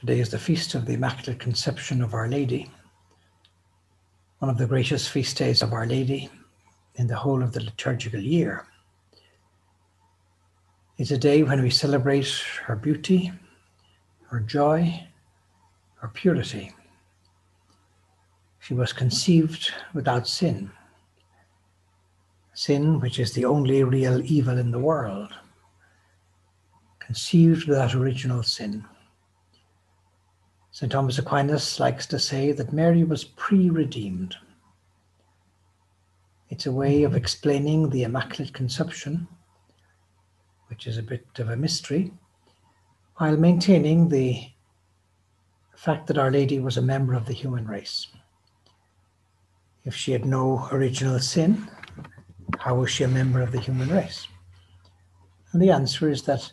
Today is the feast of the Immaculate Conception of Our Lady, one of the greatest feast days of Our Lady in the whole of the liturgical year. It's a day when we celebrate her beauty, her joy, her purity. She was conceived without sin, sin which is the only real evil in the world, conceived without original sin. St. Thomas Aquinas likes to say that Mary was pre redeemed. It's a way of explaining the Immaculate Conception, which is a bit of a mystery, while maintaining the fact that Our Lady was a member of the human race. If she had no original sin, how was she a member of the human race? And the answer is that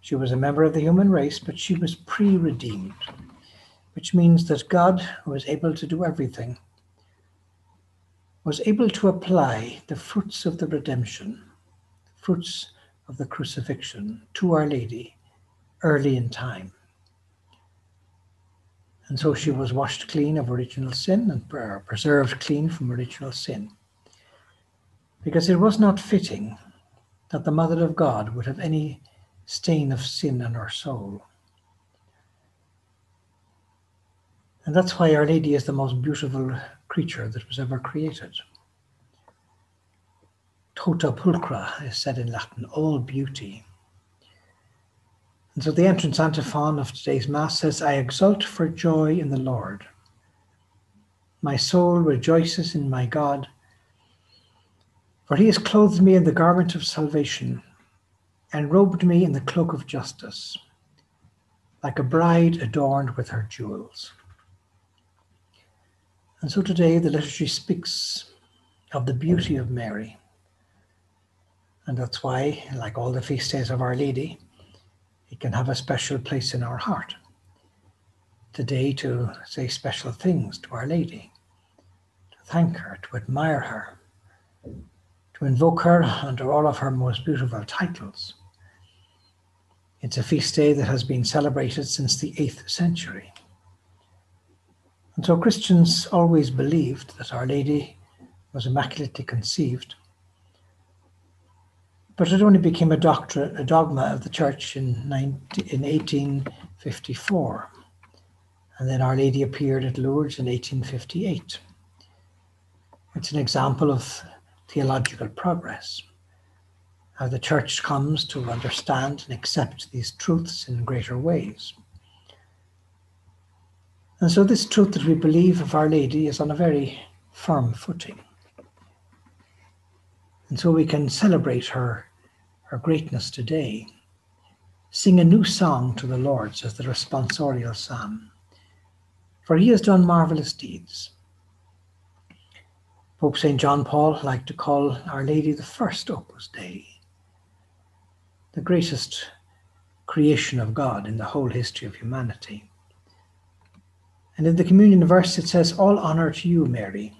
she was a member of the human race, but she was pre redeemed which means that God, who is able to do everything, was able to apply the fruits of the redemption, the fruits of the crucifixion, to Our Lady early in time. And so she was washed clean of original sin and preserved clean from original sin. Because it was not fitting that the Mother of God would have any stain of sin on her soul. And that's why Our Lady is the most beautiful creature that was ever created. Tota pulchra is said in Latin, all beauty. And so the entrance antiphon of today's Mass says, I exult for joy in the Lord. My soul rejoices in my God, for he has clothed me in the garment of salvation and robed me in the cloak of justice, like a bride adorned with her jewels. And so today the liturgy speaks of the beauty of Mary. And that's why, like all the feast days of Our Lady, it can have a special place in our heart. Today, to say special things to Our Lady, to thank her, to admire her, to invoke her under all of her most beautiful titles. It's a feast day that has been celebrated since the 8th century. And so Christians always believed that Our Lady was immaculately conceived. But it only became a, doctrine, a dogma of the church in, 19, in 1854. And then Our Lady appeared at Lourdes in 1858. It's an example of theological progress, how the church comes to understand and accept these truths in greater ways. And so, this truth that we believe of Our Lady is on a very firm footing. And so, we can celebrate her, her greatness today. Sing a new song to the Lord, says the responsorial psalm, for he has done marvelous deeds. Pope St. John Paul liked to call Our Lady the first Opus Dei, the greatest creation of God in the whole history of humanity. And in the communion verse, it says, All honor to you, Mary.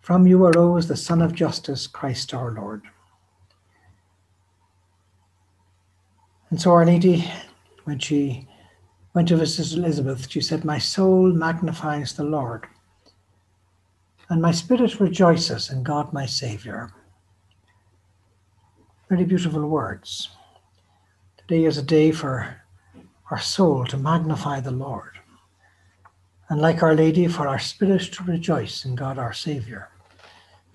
From you arose the Sun of Justice, Christ our Lord. And so Our Lady, when she went to visit Elizabeth, she said, My soul magnifies the Lord, and my spirit rejoices in God my Saviour. Very beautiful words. Today is a day for our soul to magnify the Lord and like Our Lady, for our spirit to rejoice in God our Saviour.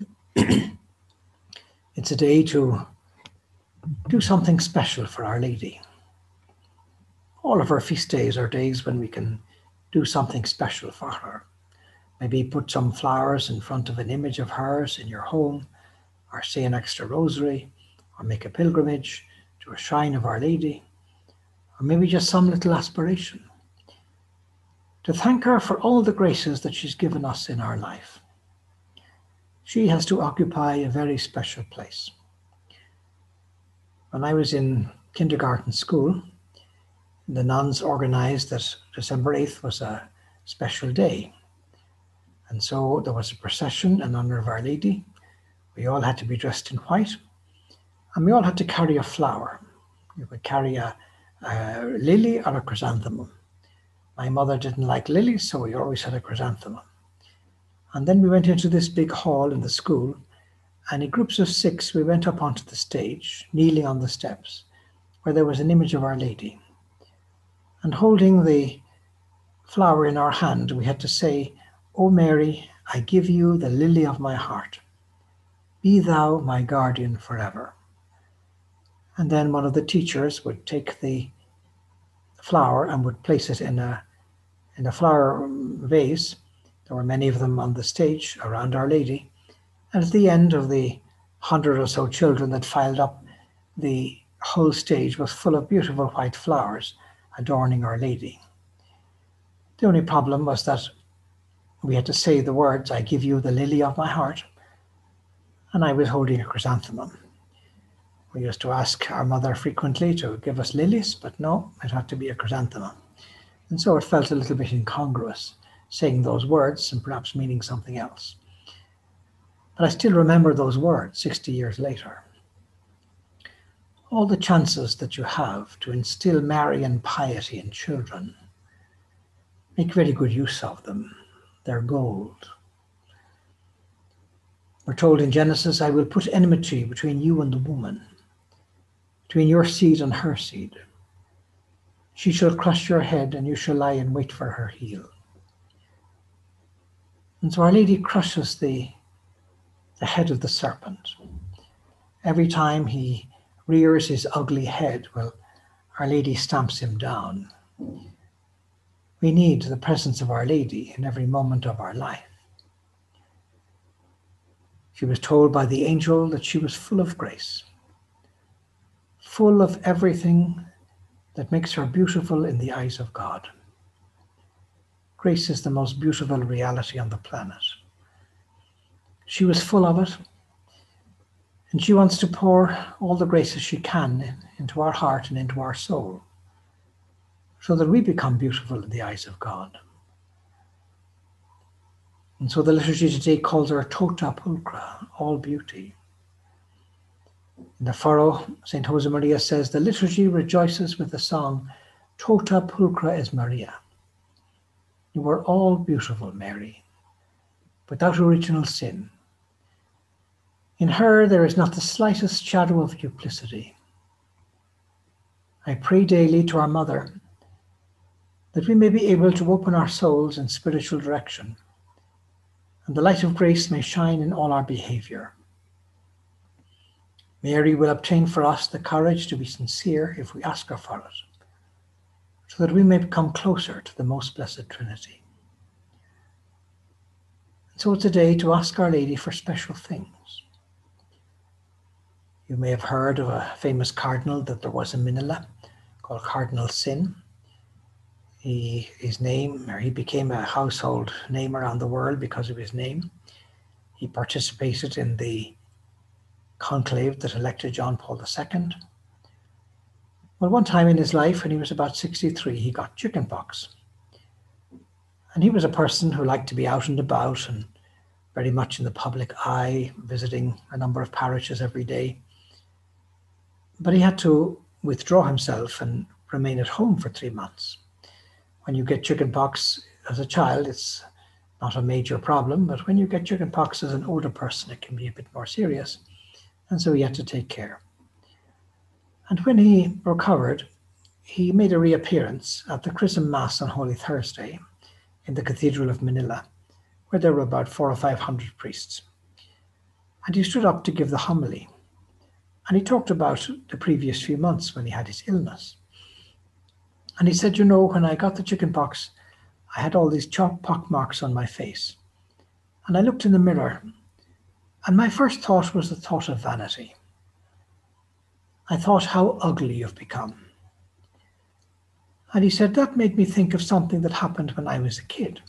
it's a day to do something special for Our Lady. All of our feast days are days when we can do something special for her. Maybe put some flowers in front of an image of hers in your home, or say an extra rosary, or make a pilgrimage to a shrine of Our Lady, or maybe just some little aspiration to thank her for all the graces that she's given us in our life. She has to occupy a very special place. When I was in kindergarten school, the nuns organized that December 8th was a special day. And so there was a procession in honor of Our Lady. We all had to be dressed in white, and we all had to carry a flower. You could carry a, a lily or a chrysanthemum. My mother didn't like lilies, so we always had a chrysanthemum. And then we went into this big hall in the school, and in groups of six, we went up onto the stage, kneeling on the steps, where there was an image of Our Lady. And holding the flower in our hand, we had to say, O Mary, I give you the lily of my heart. Be thou my guardian forever. And then one of the teachers would take the flower and would place it in a in a flower vase. There were many of them on the stage around Our Lady. And at the end of the hundred or so children that filed up, the whole stage was full of beautiful white flowers adorning Our Lady. The only problem was that we had to say the words, I give you the lily of my heart, and I was holding a chrysanthemum. We used to ask our mother frequently to give us lilies, but no, it had to be a chrysanthemum. And so it felt a little bit incongruous saying those words and perhaps meaning something else. But I still remember those words 60 years later. All the chances that you have to instill Marian piety in children, make very good use of them. They're gold. We're told in Genesis, I will put enmity between you and the woman, between your seed and her seed. She shall crush your head, and you shall lie in wait for her heel. And so Our Lady crushes the, the head of the serpent. Every time he rears his ugly head, well, Our Lady stamps him down. We need the presence of Our Lady in every moment of our life. She was told by the angel that she was full of grace, full of everything that makes her beautiful in the eyes of God. Grace is the most beautiful reality on the planet. She was full of it, and she wants to pour all the graces she can into our heart and into our soul so that we become beautiful in the eyes of God. And so the liturgy today calls her tota pulchra, all beauty. In the furrow, St. Josemaria says, the liturgy rejoices with the song, Tota pulchra es Maria. You are all beautiful, Mary, without original sin. In her there is not the slightest shadow of duplicity. I pray daily to our Mother that we may be able to open our souls in spiritual direction and the light of grace may shine in all our behavior. Mary will obtain for us the courage to be sincere if we ask her for it, so that we may become closer to the most blessed Trinity. And so today to ask Our Lady for special things. You may have heard of a famous cardinal that there was in Manila called Cardinal Sin. He, his name, or he became a household name around the world because of his name. He participated in the conclave that elected John Paul II. Well, one time in his life, when he was about 63, he got chickenpox. And he was a person who liked to be out and about and very much in the public eye, visiting a number of parishes every day. But he had to withdraw himself and remain at home for three months when you get chickenpox as a child, it's not a major problem, but when you get chickenpox as an older person, it can be a bit more serious. And so he had to take care. And when he recovered, he made a reappearance at the Chrism Mass on Holy Thursday in the Cathedral of Manila, where there were about four or five hundred priests. And he stood up to give the homily. And he talked about the previous few months when he had his illness. And he said, You know, when I got the chicken pox, I had all these chalk pock marks on my face. And I looked in the mirror, and my first thought was the thought of vanity. I thought how ugly you've become. And he said, That made me think of something that happened when I was a kid.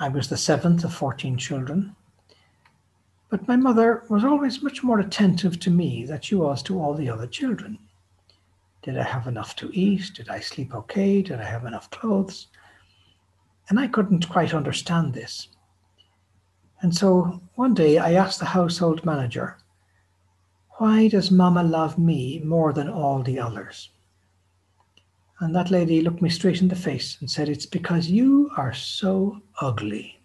I was the seventh of 14 children. But my mother was always much more attentive to me than she was to all the other children. Did I have enough to eat? Did I sleep okay? Did I have enough clothes? And I couldn't quite understand this. And so one day I asked the household manager, Why does Mama love me more than all the others? And that lady looked me straight in the face and said, It's because you are so ugly.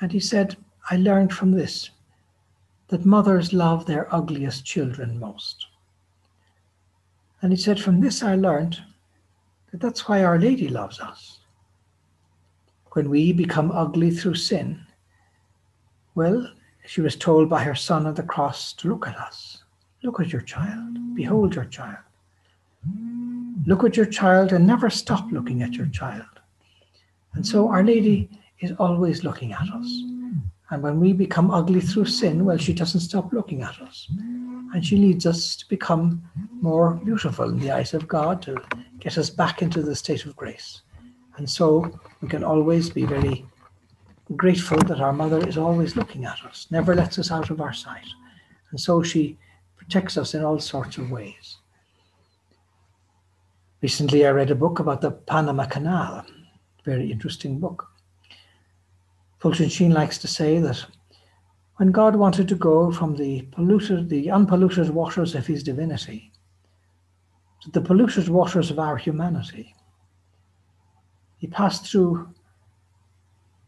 And he said, I learned from this that mothers love their ugliest children most. And he said, From this I learned that that's why Our Lady loves us. When we become ugly through sin, well, she was told by her son on the cross to look at us. Look at your child. Behold your child. Look at your child and never stop looking at your child. And so Our Lady is always looking at us. And when we become ugly through sin, well, she doesn't stop looking at us. And she leads us to become more beautiful in the eyes of God, to get us back into the state of grace. And so we can always be very grateful that our mother is always looking at us, never lets us out of our sight. And so she protects us in all sorts of ways. Recently, I read a book about the Panama Canal, very interesting book. Fulton Sheen likes to say that when God wanted to go from the polluted, the unpolluted waters of his divinity to the polluted waters of our humanity, he passed through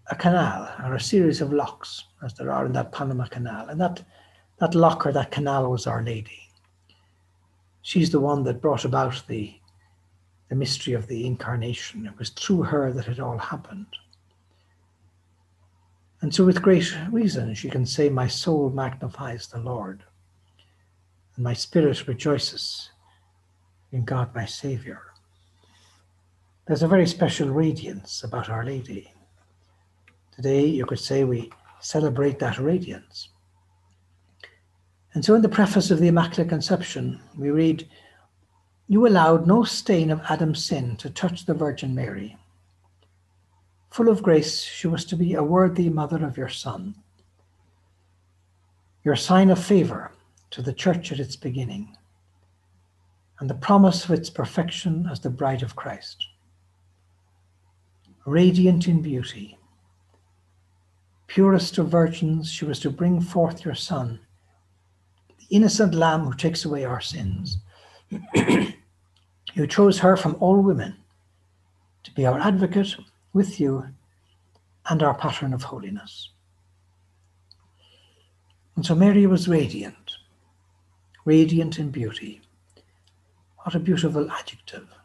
a canal or a series of locks, as there are in that Panama Canal. And that, that lock or that canal was Our Lady. She's the one that brought about the the mystery of the incarnation. It was through her that it all happened. And so, with great reason, she can say, My soul magnifies the Lord, and my spirit rejoices in God my Saviour. There's a very special radiance about Our Lady. Today, you could say we celebrate that radiance. And so, in the preface of the Immaculate Conception, we read, you allowed no stain of Adam's sin to touch the Virgin Mary. Full of grace, she was to be a worthy mother of your Son, your sign of favour to the Church at its beginning, and the promise of its perfection as the bride of Christ. Radiant in beauty, purest of virgins, she was to bring forth your Son, the innocent Lamb who takes away our sins. you chose her from all women to be our advocate with you and our pattern of holiness. And so Mary was radiant, radiant in beauty. What a beautiful adjective.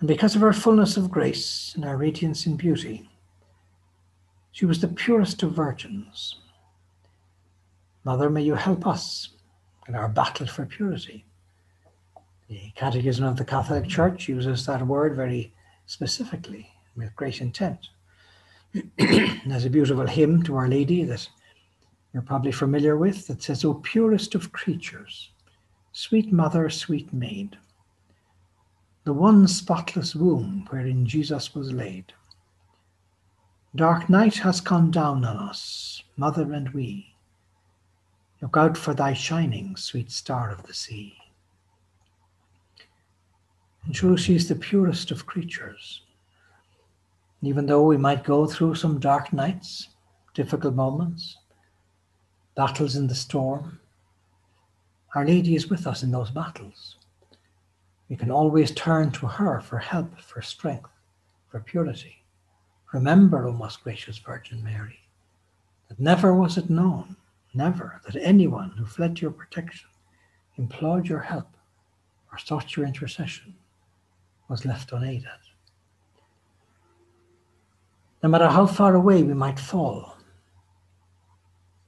And because of her fullness of grace and her radiance in beauty, she was the purest of virgins. Mother, may you help us in our battle for purity. The Catechism of the Catholic Church uses that word very specifically with great intent. There's a beautiful hymn to Our Lady that you're probably familiar with that says, O purest of creatures, sweet mother, sweet maid, the one spotless womb wherein Jesus was laid. Dark night has come down on us, mother and we Look out for thy shining, sweet star of the sea. And so she is the purest of creatures. Even though we might go through some dark nights, difficult moments, battles in the storm, Our Lady is with us in those battles. We can always turn to her for help, for strength, for purity. Remember, O most gracious Virgin Mary, that never was it known Never that anyone who fled to your protection, implored your help, or sought your intercession was left unaided. No matter how far away we might fall,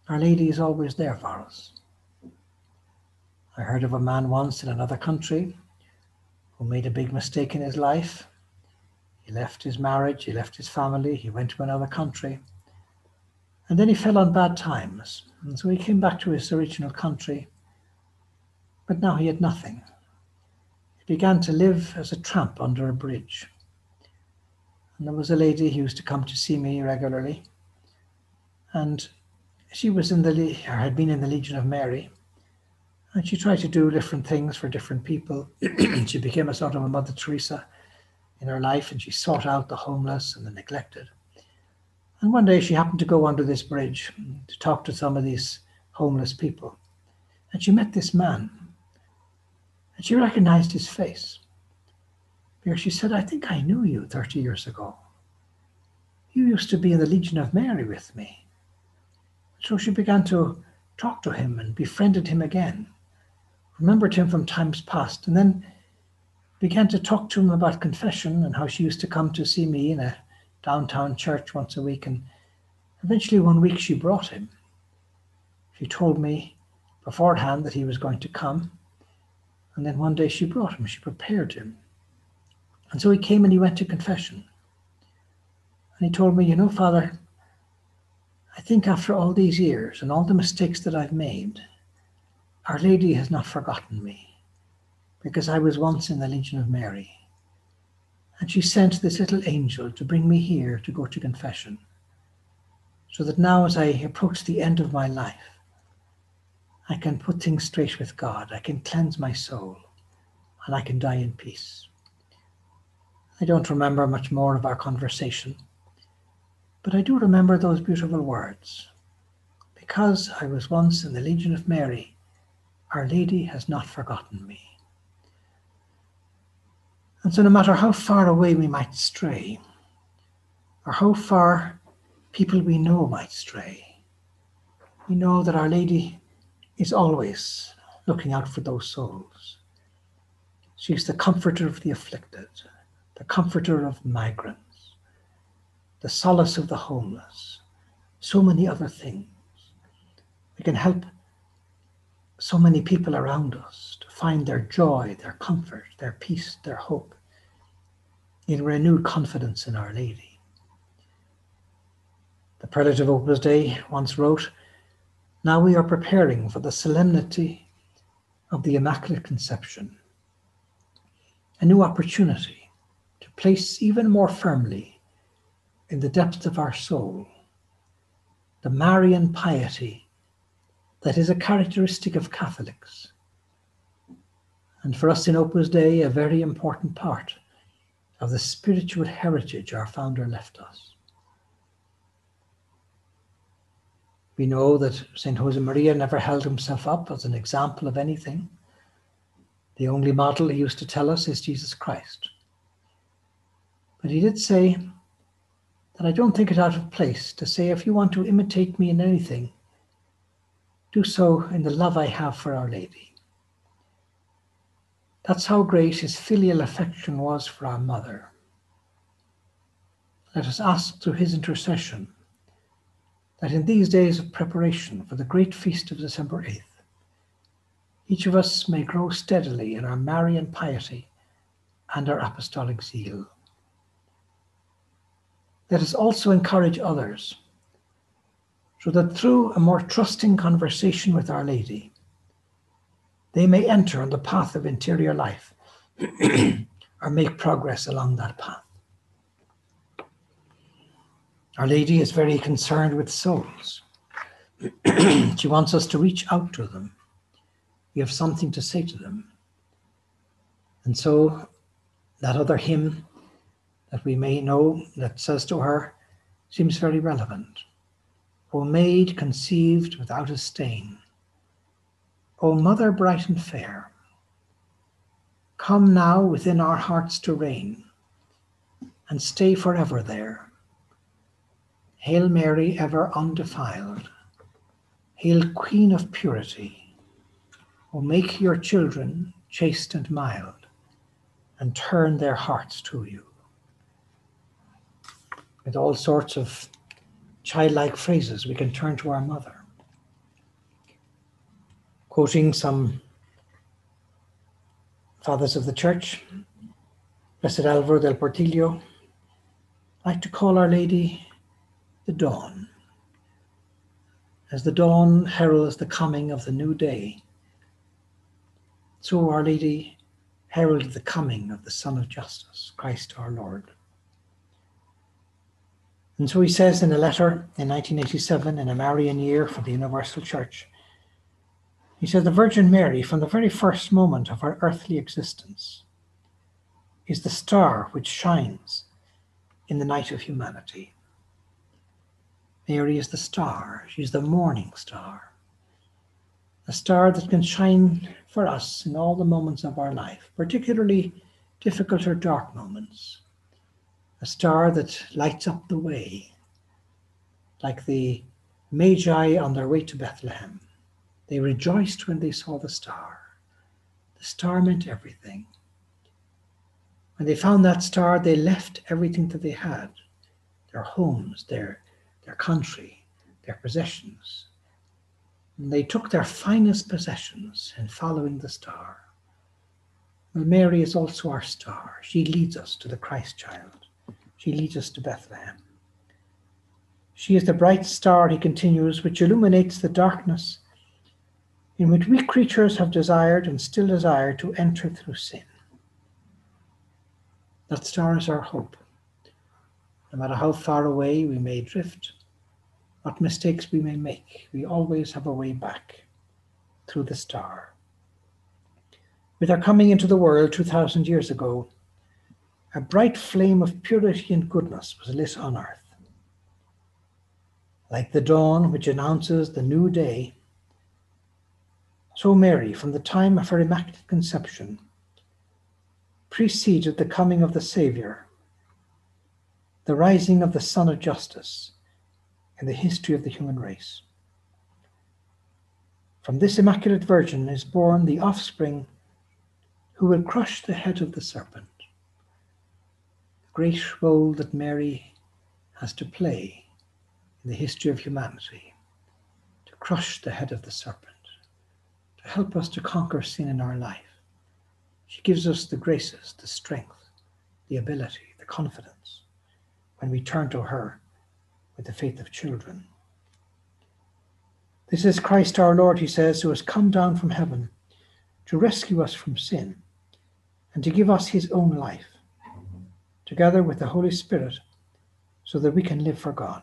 Our Lady is always there for us. I heard of a man once in another country who made a big mistake in his life. He left his marriage, he left his family, he went to another country and then he fell on bad times, and so he came back to his original country. But now he had nothing. he began to live as a tramp under a bridge. And there was a lady who used to come to see me regularly. And she was in the, had been in the Legion of Mary. And she tried to do different things for different people. she became a sort of a Mother Teresa in her life and she sought out the homeless and the neglected. And one day she happened to go under this bridge to talk to some of these homeless people. And she met this man. And she recognized his face. Because she said, I think I knew you 30 years ago. You used to be in the Legion of Mary with me. So she began to talk to him and befriended him again, remembered him from times past, and then began to talk to him about confession and how she used to come to see me in a downtown church once a week. And eventually, one week, she brought him. She told me beforehand that he was going to come. And then one day she brought him, she prepared him. And so he came and he went to confession. And he told me, You know, Father, I think after all these years and all the mistakes that I've made, Our Lady has not forgotten me because I was once in the Legion of Mary. And she sent this little angel to bring me here to go to confession. So that now, as I approach the end of my life, I can put things straight with God. I can cleanse my soul and I can die in peace. I don't remember much more of our conversation, but I do remember those beautiful words. Because I was once in the Legion of Mary, Our Lady has not forgotten me. And so, no matter how far away we might stray, or how far people we know might stray, we know that Our Lady is always looking out for those souls. She's the comforter of the afflicted, the comforter of migrants, the solace of the homeless, so many other things. We can help so many people around us to find their joy, their comfort, their peace, their hope in renewed confidence in Our Lady. The prelate of Opus Dei once wrote, Now we are preparing for the solemnity of the Immaculate Conception, a new opportunity to place even more firmly in the depths of our soul the Marian piety that is a characteristic of Catholics. And for us in Opus Dei, a very important part of the spiritual heritage our founder left us. We know that St. Josemaria never held himself up as an example of anything. The only model he used to tell us is Jesus Christ. But he did say that I don't think it out of place to say, if you want to imitate me in anything, do so in the love I have for Our Lady. That's how great his filial affection was for our mother. Let us ask through his intercession that in these days of preparation for the great feast of December 8th, each of us may grow steadily in our Marian piety and our apostolic zeal. Let us also encourage others so that through a more trusting conversation with Our Lady, they may enter on the path of interior life or make progress along that path. Our Lady is very concerned with souls. she wants us to reach out to them. We have something to say to them. And so, that other hymn that we may know that says to her seems very relevant. O maid conceived without a stain, O mother bright and fair, come now within our hearts to reign and stay forever there. Hail Mary, ever undefiled. Hail, Queen of purity. O make your children chaste and mild, and turn their hearts to you. With all sorts of childlike phrases, we can turn to our mother quoting some fathers of the church, Blessed Alvaro del Portillo, like to call Our Lady the dawn. As the dawn heralds the coming of the new day, so Our Lady heralded the coming of the Sun of Justice, Christ our Lord. And so he says in a letter in 1987 in a Marian year for the Universal Church, he said, The Virgin Mary, from the very first moment of her earthly existence, is the star which shines in the night of humanity. Mary is the star, she's the morning star, a star that can shine for us in all the moments of our life, particularly difficult or dark moments a star that lights up the way, like the Magi on their way to Bethlehem. They rejoiced when they saw the star. The star meant everything. When they found that star, they left everything that they had their homes, their, their country, their possessions. And they took their finest possessions in following the star. Well, Mary is also our star. She leads us to the Christ child. She leads us to Bethlehem. She is the bright star, he continues, which illuminates the darkness in which we creatures have desired and still desire to enter through sin. That star is our hope. No matter how far away we may drift, what mistakes we may make, we always have a way back through the star. With our coming into the world 2,000 years ago, a bright flame of purity and goodness was lit on earth. Like the dawn which announces the new day, so Mary, from the time of her Immaculate Conception, preceded the coming of the Saviour, the rising of the Sun of Justice in the history of the human race. From this Immaculate Virgin is born the offspring who will crush the head of the serpent great role that Mary has to play in the history of humanity to crush the head of the serpent, to help us to conquer sin in our life. She gives us the graces, the strength, the ability, the confidence when we turn to her with the faith of children. This is Christ our Lord, he says, who has come down from heaven to rescue us from sin and to give us his own life together with the Holy Spirit, so that we can live for God.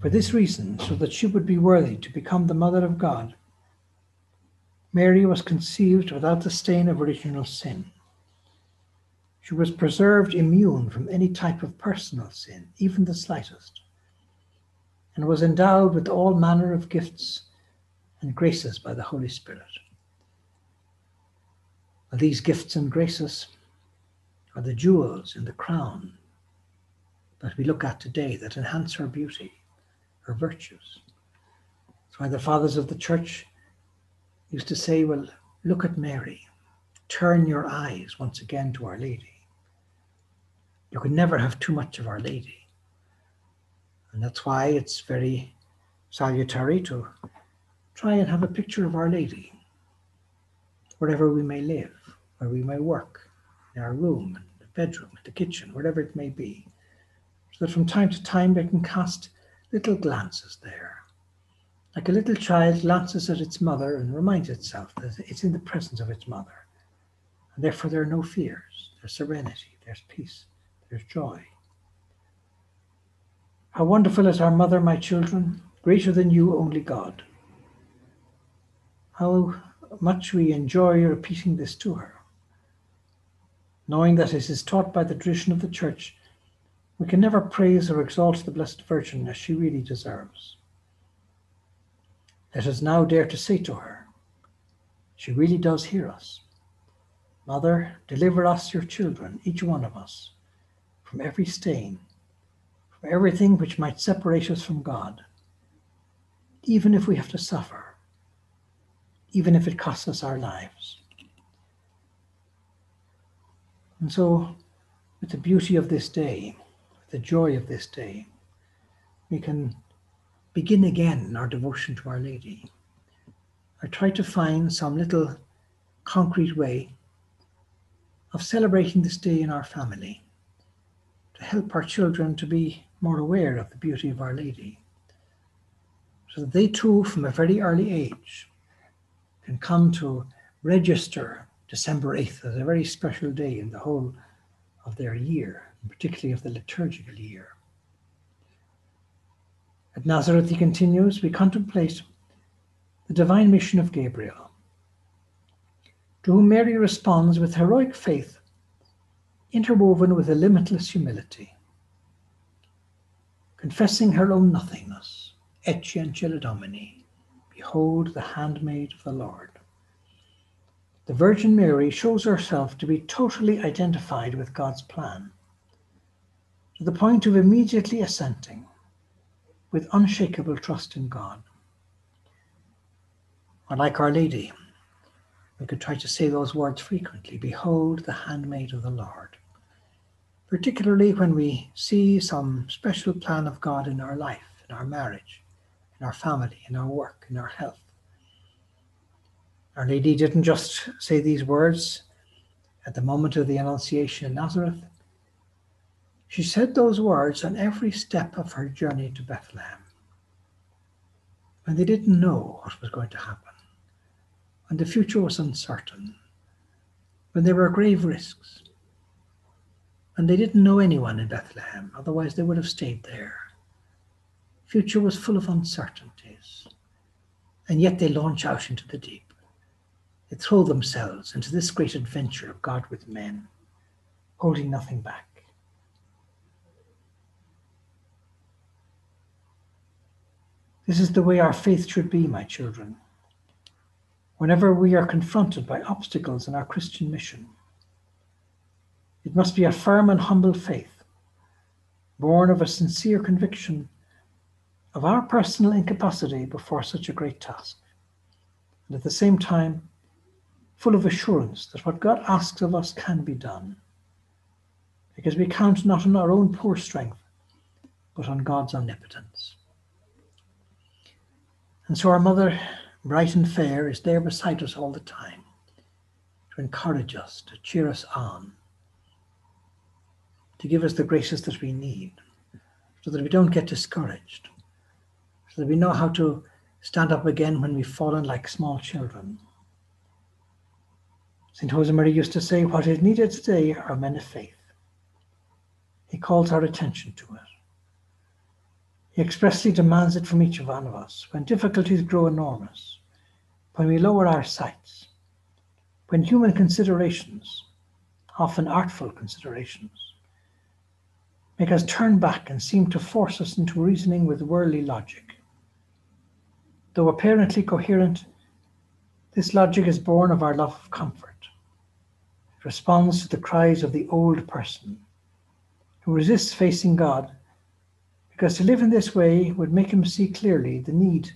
For this reason, so that she would be worthy to become the Mother of God, Mary was conceived without the stain of original sin. She was preserved immune from any type of personal sin, even the slightest, and was endowed with all manner of gifts and graces by the Holy Spirit. These gifts and graces are the jewels in the crown that we look at today that enhance her beauty, her virtues. That's why the fathers of the church used to say, Well, look at Mary, turn your eyes once again to Our Lady. You can never have too much of Our Lady. And that's why it's very salutary to try and have a picture of Our Lady wherever we may live, where we may work, in our room, in the bedroom, in the kitchen, whatever it may be, so that from time to time they can cast little glances there. Like a little child glances at its mother and reminds itself that it's in the presence of its mother. And therefore there are no fears, there's serenity, there's peace, there's joy. How wonderful is our mother, my children, greater than you, only God. How much we enjoy repeating this to her knowing that it is taught by the tradition of the Church, we can never praise or exalt the Blessed Virgin as she really deserves. Let us now dare to say to her, she really does hear us. Mother, deliver us, your children, each one of us, from every stain, from everything which might separate us from God, even if we have to suffer, even if it costs us our lives. And so, with the beauty of this day, with the joy of this day, we can begin again our devotion to Our Lady. I try to find some little concrete way of celebrating this day in our family to help our children to be more aware of the beauty of Our Lady, so that they too, from a very early age, can come to register December 8th as a very special day in the whole of their year, particularly of the liturgical year. At Nazareth, he continues, we contemplate the divine mission of Gabriel, to whom Mary responds with heroic faith interwoven with a limitless humility. Confessing her own nothingness, Ecce Ancilla Domini, behold the handmaid of the Lord. The Virgin Mary shows herself to be totally identified with God's plan, to the point of immediately assenting with unshakable trust in God. like Our Lady, we could try to say those words frequently Behold the handmaid of the Lord particularly when we see some special plan of God in our life, in our marriage, in our family, in our work, in our health. Our Lady didn't just say these words at the moment of the Annunciation in Nazareth. She said those words on every step of her journey to Bethlehem. When they didn't know what was going to happen, when the future was uncertain, when there were grave risks, and they didn't know anyone in Bethlehem, otherwise they would have stayed there. Future was full of uncertainties, and yet they launch out into the deep. They throw themselves into this great adventure of God with men, holding nothing back. This is the way our faith should be, my children. Whenever we are confronted by obstacles in our Christian mission, it must be a firm and humble faith, born of a sincere conviction of our personal incapacity before such a great task, and at the same time, full of assurance that what God asks of us can be done, because we count not on our own poor strength, but on God's omnipotence. And so our mother, bright and fair, is there beside us all the time to encourage us, to cheer us on, to give us the graces that we need so that we don't get discouraged, so that we know how to stand up again when we've fallen like small children. St. Josemaria used to say, What is needed today are men of faith. He calls our attention to it. He expressly demands it from each one of us when difficulties grow enormous, when we lower our sights, when human considerations, often artful considerations, make us turn back and seem to force us into reasoning with worldly logic. Though apparently coherent, this logic is born of our love of comfort. Responds to the cries of the old person who resists facing God because to live in this way would make him see clearly the need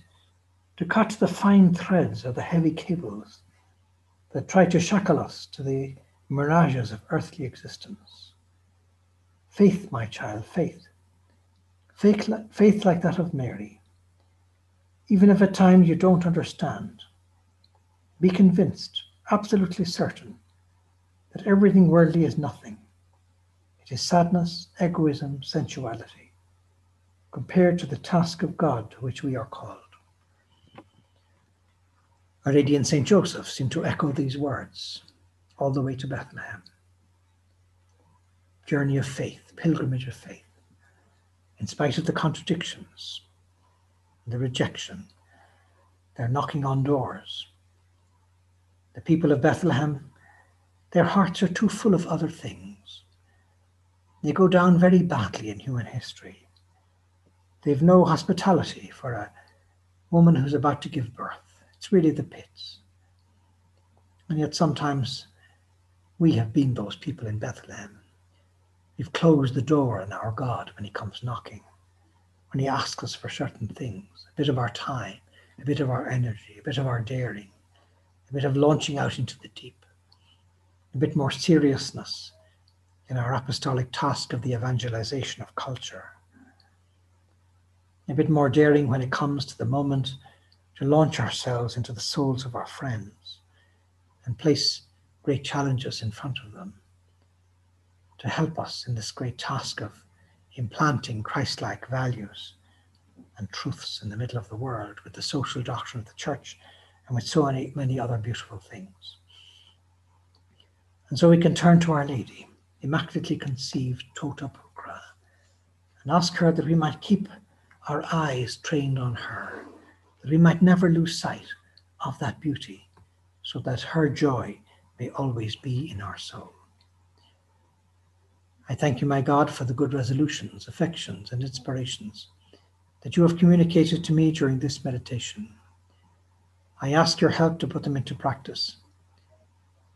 to cut the fine threads of the heavy cables that try to shackle us to the mirages of earthly existence. Faith, my child, faith. Faith, faith like that of Mary. Even if at times you don't understand, be convinced, absolutely certain, that everything worldly is nothing. It is sadness, egoism, sensuality, compared to the task of God to which we are called. Our Lady and St. Joseph seem to echo these words all the way to Bethlehem journey of faith, pilgrimage of faith, in spite of the contradictions, the rejection, they're knocking on doors. The people of Bethlehem, their hearts are too full of other things. They go down very badly in human history. They've no hospitality for a woman who's about to give birth. It's really the pits. And yet sometimes we have been those people in Bethlehem. We've closed the door on our God when He comes knocking, when He asks us for certain things, a bit of our time, a bit of our energy, a bit of our daring, a bit of launching out into the deep, a bit more seriousness in our apostolic task of the evangelization of culture, a bit more daring when it comes to the moment to launch ourselves into the souls of our friends and place great challenges in front of them to help us in this great task of implanting Christ like values and truths in the middle of the world with the social doctrine of the church and with so many, many other beautiful things. And so we can turn to Our Lady, immaculately conceived Tota Pulchra, and ask her that we might keep our eyes trained on her, that we might never lose sight of that beauty, so that her joy may always be in our soul. I thank you, my God, for the good resolutions, affections, and inspirations that you have communicated to me during this meditation. I ask your help to put them into practice.